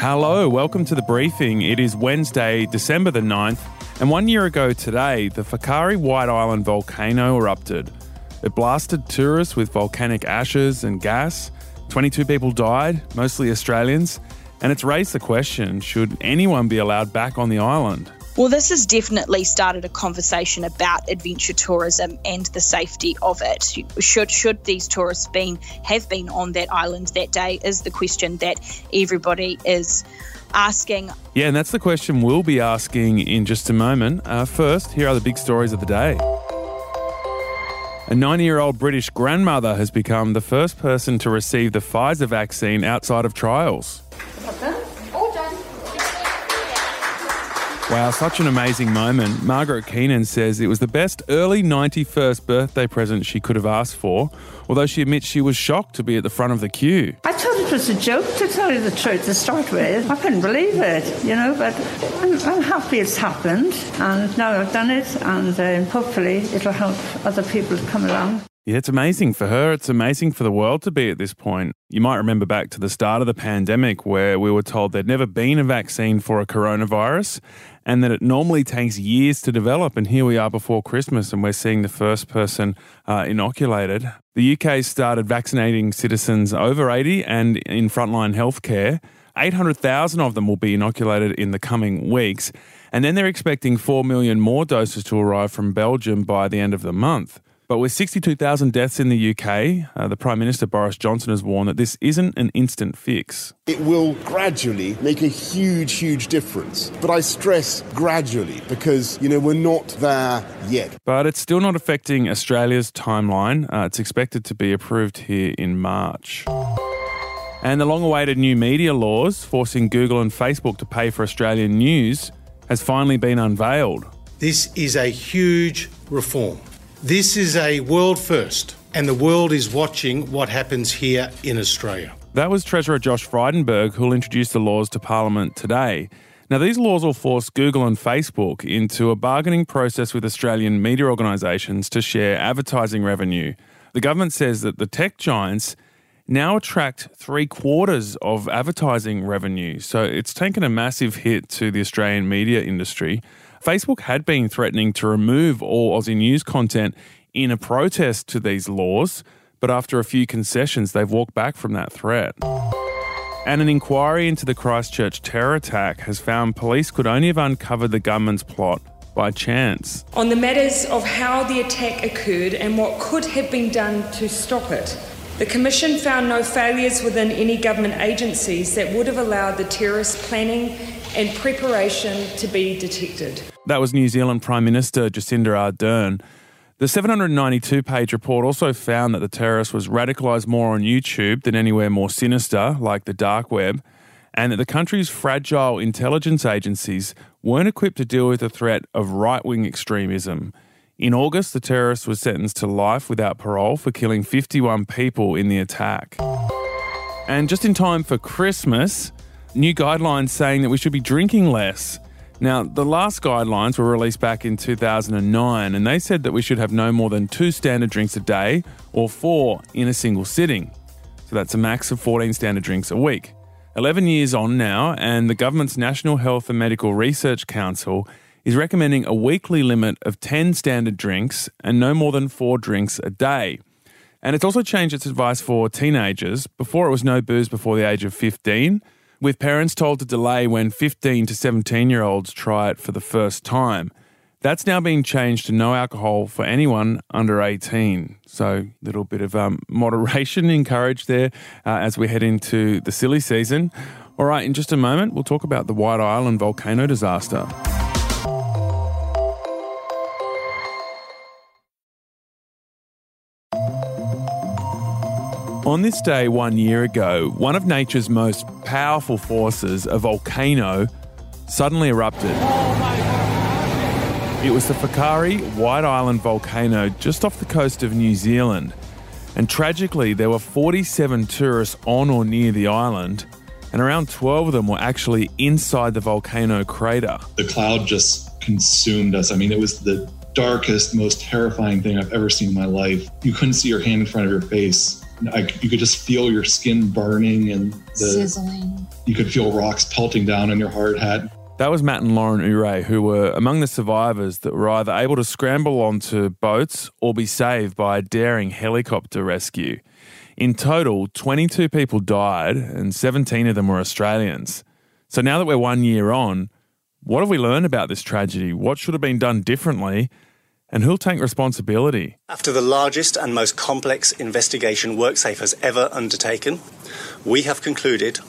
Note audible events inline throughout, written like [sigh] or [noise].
Hello, welcome to the briefing. It is Wednesday, December the 9th, and one year ago today, the Whakaari White Island volcano erupted. It blasted tourists with volcanic ashes and gas. 22 people died, mostly Australians, and it's raised the question should anyone be allowed back on the island? Well, this has definitely started a conversation about adventure tourism and the safety of it. Should should these tourists been have been on that island that day is the question that everybody is asking. Yeah, and that's the question we'll be asking in just a moment. Uh, first, here are the big stories of the day. A 90 year old British grandmother has become the first person to receive the Pfizer vaccine outside of trials. Wow, such an amazing moment. Margaret Keenan says it was the best early 91st birthday present she could have asked for, although she admits she was shocked to be at the front of the queue. I thought it was a joke, to tell you the truth, to start with. I couldn't believe it, you know, but I'm, I'm happy it's happened, and now I've done it, and uh, hopefully it'll help other people to come along. Yeah, it's amazing for her. It's amazing for the world to be at this point. You might remember back to the start of the pandemic where we were told there'd never been a vaccine for a coronavirus and that it normally takes years to develop. And here we are before Christmas and we're seeing the first person uh, inoculated. The UK started vaccinating citizens over 80 and in frontline healthcare. 800,000 of them will be inoculated in the coming weeks. And then they're expecting 4 million more doses to arrive from Belgium by the end of the month. But with 62,000 deaths in the UK, uh, the Prime Minister Boris Johnson has warned that this isn't an instant fix. It will gradually make a huge, huge difference. But I stress gradually because, you know, we're not there yet. But it's still not affecting Australia's timeline. Uh, it's expected to be approved here in March. And the long awaited new media laws forcing Google and Facebook to pay for Australian news has finally been unveiled. This is a huge reform. This is a world first, and the world is watching what happens here in Australia. That was Treasurer Josh Frydenberg who'll introduce the laws to Parliament today. Now, these laws will force Google and Facebook into a bargaining process with Australian media organisations to share advertising revenue. The government says that the tech giants now attract three quarters of advertising revenue. So it's taken a massive hit to the Australian media industry. Facebook had been threatening to remove all Aussie news content in a protest to these laws, but after a few concessions, they've walked back from that threat. And an inquiry into the Christchurch terror attack has found police could only have uncovered the gunman's plot by chance. On the matters of how the attack occurred and what could have been done to stop it, the Commission found no failures within any government agencies that would have allowed the terrorist planning and preparation to be detected. That was New Zealand Prime Minister Jacinda Ardern. The 792 page report also found that the terrorist was radicalised more on YouTube than anywhere more sinister, like the dark web, and that the country's fragile intelligence agencies weren't equipped to deal with the threat of right wing extremism. In August, the terrorist was sentenced to life without parole for killing 51 people in the attack. And just in time for Christmas, new guidelines saying that we should be drinking less. Now, the last guidelines were released back in 2009, and they said that we should have no more than two standard drinks a day or four in a single sitting. So that's a max of 14 standard drinks a week. 11 years on now, and the government's National Health and Medical Research Council is recommending a weekly limit of 10 standard drinks and no more than four drinks a day. And it's also changed its advice for teenagers. Before it was no booze before the age of 15 with parents told to delay when 15 to 17 year olds try it for the first time. That's now been changed to no alcohol for anyone under 18. So, a little bit of um, [laughs] moderation encouraged there uh, as we head into the silly season. All right, in just a moment, we'll talk about the White Island volcano disaster. On this day one year ago, one of nature's most powerful forces, a volcano, suddenly erupted. It was the Whakaari White Island volcano just off the coast of New Zealand. And tragically, there were 47 tourists on or near the island, and around 12 of them were actually inside the volcano crater. The cloud just consumed us. I mean, it was the darkest, most terrifying thing I've ever seen in my life. You couldn't see your hand in front of your face I, you could just feel your skin burning and the, Sizzling. you could feel rocks pelting down on your hard hat. That was Matt and Lauren Urey, who were among the survivors that were either able to scramble onto boats or be saved by a daring helicopter rescue. In total, 22 people died and 17 of them were Australians. So now that we're one year on, what have we learned about this tragedy? What should have been done differently? And who'll take responsibility? After the largest and most complex investigation WorkSafe has ever undertaken, we have concluded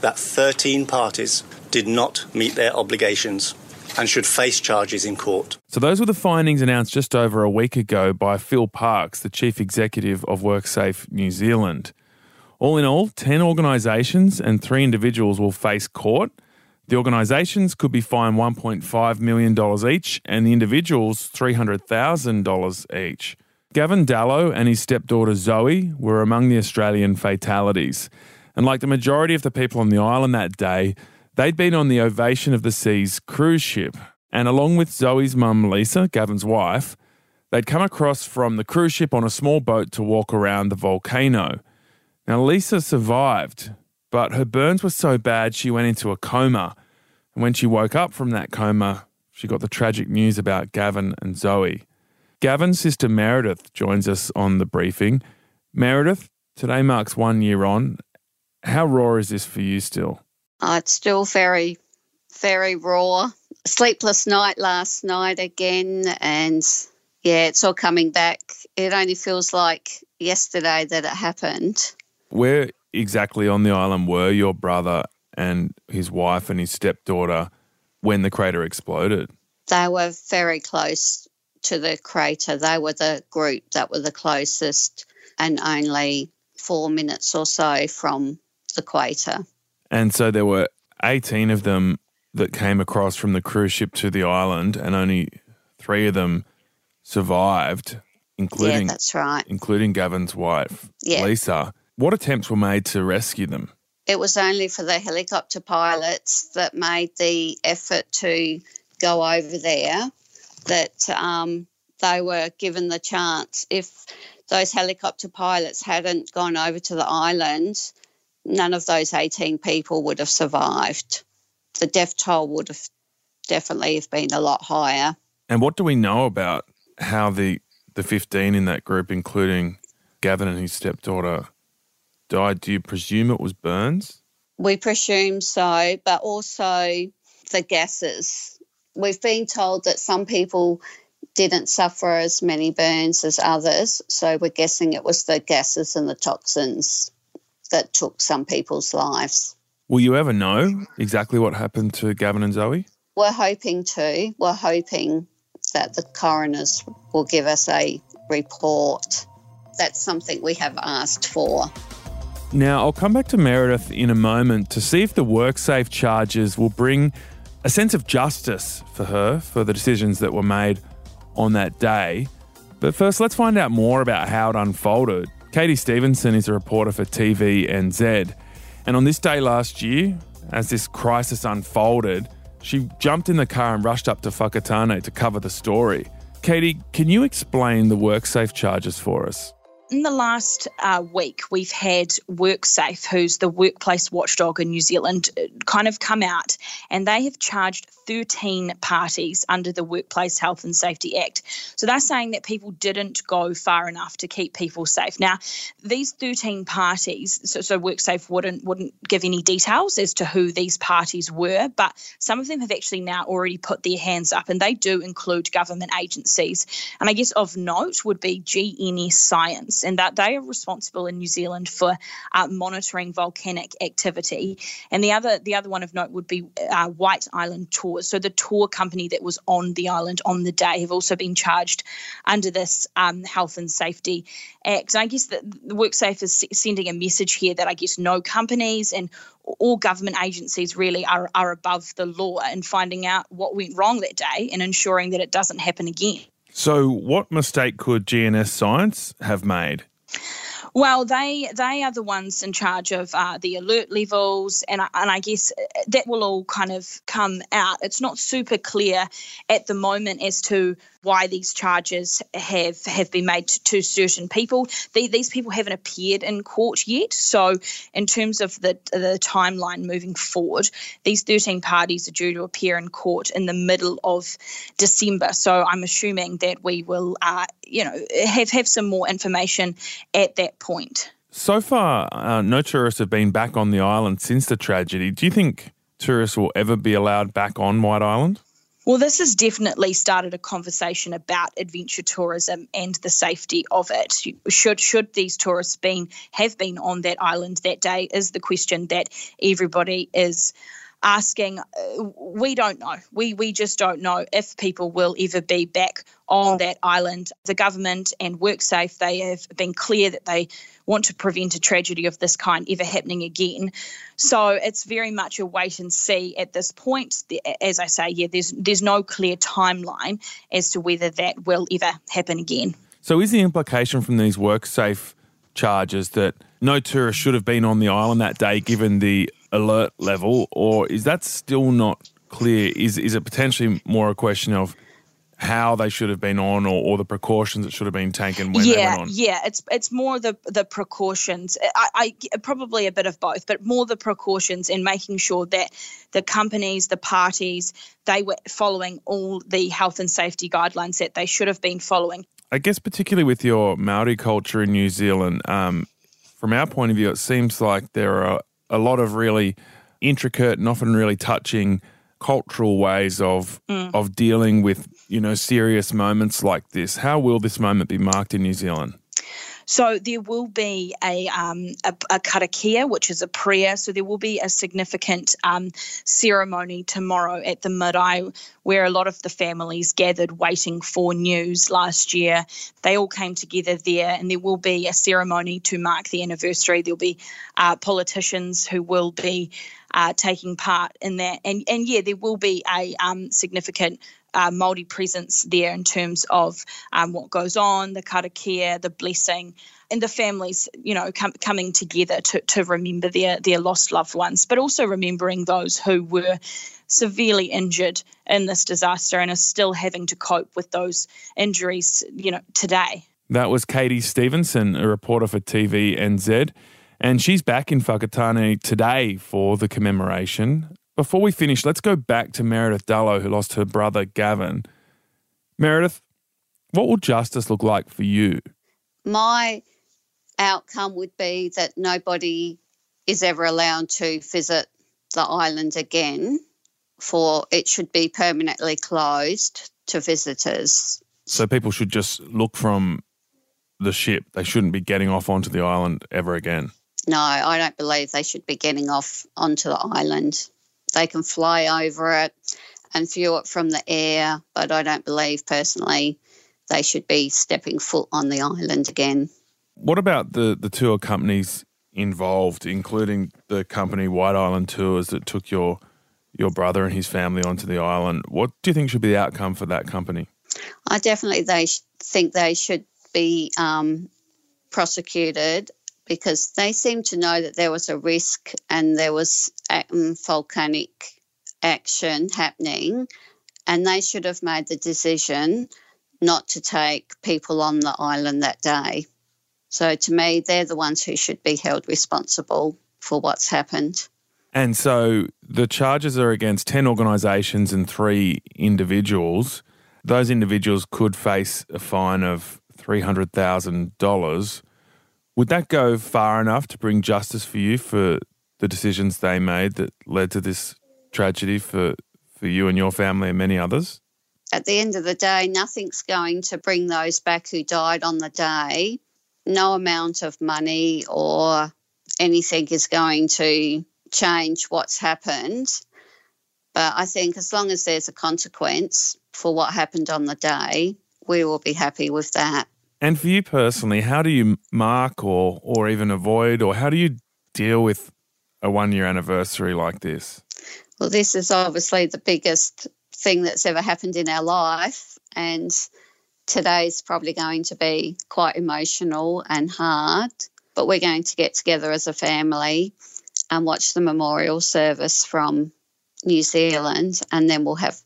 that 13 parties did not meet their obligations and should face charges in court. So, those were the findings announced just over a week ago by Phil Parkes, the chief executive of WorkSafe New Zealand. All in all, 10 organisations and three individuals will face court. The organisations could be fined $1.5 million each, and the individuals $300,000 each. Gavin Dallow and his stepdaughter Zoe were among the Australian fatalities. And like the majority of the people on the island that day, they'd been on the Ovation of the Seas cruise ship. And along with Zoe's mum, Lisa, Gavin's wife, they'd come across from the cruise ship on a small boat to walk around the volcano. Now, Lisa survived, but her burns were so bad she went into a coma. And when she woke up from that coma, she got the tragic news about Gavin and Zoe. Gavin's sister Meredith joins us on the briefing. Meredith, today marks one year on. How raw is this for you still? Oh, it's still very, very raw. Sleepless night last night again, and yeah, it's all coming back. It only feels like yesterday that it happened. Where exactly on the island were your brother and his wife and his stepdaughter when the crater exploded? They were very close to the crater. They were the group that were the closest and only four minutes or so from the equator. And so there were 18 of them that came across from the cruise ship to the island, and only three of them survived, including yeah, that's right. including Gavin's wife, Yeah. Lisa. What attempts were made to rescue them? It was only for the helicopter pilots that made the effort to go over there that um, they were given the chance. If those helicopter pilots hadn't gone over to the island, none of those 18 people would have survived. The death toll would have definitely have been a lot higher. And what do we know about how the the 15 in that group, including Gavin and his stepdaughter, died? Do you presume it was burns? We presume so, but also the gases. We've been told that some people didn't suffer as many burns as others, so we're guessing it was the gases and the toxins that took some people's lives. Will you ever know exactly what happened to Gavin and Zoe? We're hoping to. We're hoping that the coroners will give us a report. That's something we have asked for. Now, I'll come back to Meredith in a moment to see if the WorkSafe charges will bring a sense of justice for her for the decisions that were made on that day. But first, let's find out more about how it unfolded. Katie Stevenson is a reporter for TVNZ. And on this day last year, as this crisis unfolded, she jumped in the car and rushed up to Whakatane to cover the story. Katie, can you explain the WorkSafe charges for us? In the last uh, week, we've had WorkSafe, who's the workplace watchdog in New Zealand, kind of come out and they have charged 13 parties under the Workplace Health and Safety Act. So they're saying that people didn't go far enough to keep people safe. Now, these 13 parties, so, so WorkSafe wouldn't wouldn't give any details as to who these parties were, but some of them have actually now already put their hands up, and they do include government agencies. And I guess of note would be GNS Science and that they are responsible in New Zealand for uh, monitoring volcanic activity. And the other the other one of note would be uh, White Island Tours. So the tour company that was on the island on the day have also been charged under this um, Health and Safety Act. I guess that the WorkSafe is sending a message here that I guess no companies and all government agencies really are, are above the law and finding out what went wrong that day and ensuring that it doesn't happen again. So, what mistake could GNS Science have made? Well, they they are the ones in charge of uh, the alert levels, and and I guess that will all kind of come out. It's not super clear at the moment as to why these charges have have been made to, to certain people. The, these people haven't appeared in court yet, so in terms of the the timeline moving forward, these 13 parties are due to appear in court in the middle of December. So I'm assuming that we will, uh, you know, have have some more information at that point. So far, uh, no tourists have been back on the island since the tragedy. Do you think tourists will ever be allowed back on White Island? Well, this has definitely started a conversation about adventure tourism and the safety of it. Should should these tourists been have been on that island that day is the question that everybody is asking. Uh, we don't know. We we just don't know if people will ever be back on that island. The government and WorkSafe they have been clear that they want to prevent a tragedy of this kind ever happening again. So it's very much a wait and see at this point. As I say, yeah, there's there's no clear timeline as to whether that will ever happen again. So is the implication from these WorkSafe charges that no tourist should have been on the island that day given the alert level, or is that still not clear? Is is it potentially more a question of how they should have been on or, or the precautions that should have been taken when yeah, they went on? Yeah, it's it's more the the precautions. I, I probably a bit of both, but more the precautions in making sure that the companies, the parties, they were following all the health and safety guidelines that they should have been following. I guess particularly with your Maori culture in New Zealand, um, from our point of view, it seems like there are a lot of really intricate and often really touching cultural ways of mm. of dealing with you know serious moments like this. How will this moment be marked in New Zealand? So there will be a, um, a, a karakia, which is a prayer. So there will be a significant um, ceremony tomorrow at the marae where a lot of the families gathered waiting for news last year. They all came together there, and there will be a ceremony to mark the anniversary. There'll be uh, politicians who will be uh, taking part in that, and and yeah, there will be a um, significant uh, Māori presence there in terms of um, what goes on, the karakia, the blessing, and the families, you know, com- coming together to, to remember their, their lost loved ones, but also remembering those who were severely injured in this disaster and are still having to cope with those injuries, you know, today. That was Katie Stevenson, a reporter for TVNZ. And she's back in Whakatane today for the commemoration. Before we finish, let's go back to Meredith Dallow, who lost her brother Gavin. Meredith, what will justice look like for you? My outcome would be that nobody is ever allowed to visit the island again, for it should be permanently closed to visitors. So people should just look from the ship. They shouldn't be getting off onto the island ever again. No, I don't believe they should be getting off onto the island. They can fly over it and view it from the air, but I don't believe personally they should be stepping foot on the island again. What about the, the tour companies involved, including the company White Island Tours that took your your brother and his family onto the island? What do you think should be the outcome for that company? I definitely they sh- think they should be um, prosecuted because they seem to know that there was a risk and there was Mm, volcanic action happening, and they should have made the decision not to take people on the island that day. So, to me, they're the ones who should be held responsible for what's happened. And so the charges are against 10 organisations and three individuals. Those individuals could face a fine of $300,000. Would that go far enough to bring justice for you for the decisions they made that led to this tragedy for, for you and your family and many others? At the end of the day, nothing's going to bring those back who died on the day. No amount of money or anything is going to change what's happened. But I think as long as there's a consequence for what happened on the day, we will be happy with that. And for you personally, how do you mark or or even avoid or how do you deal with a one year anniversary like this? Well, this is obviously the biggest thing that's ever happened in our life and today's probably going to be quite emotional and hard, but we're going to get together as a family and watch the memorial service from New Zealand and then we'll have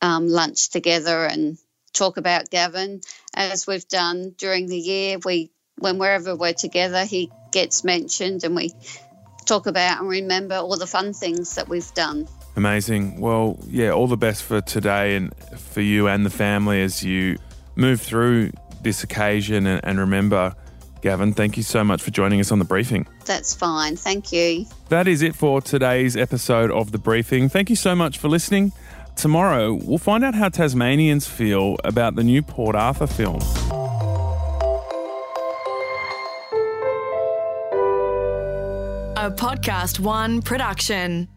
um, lunch together and talk about Gavin as we've done during the year. We when wherever we're together, he gets mentioned, and we talk about and remember all the fun things that we've done. Amazing. Well, yeah, all the best for today and for you and the family as you move through this occasion and, and remember. Gavin, thank you so much for joining us on the briefing. That's fine. Thank you. That is it for today's episode of the briefing. Thank you so much for listening. Tomorrow, we'll find out how Tasmanians feel about the new Port Arthur film. Podcast One production.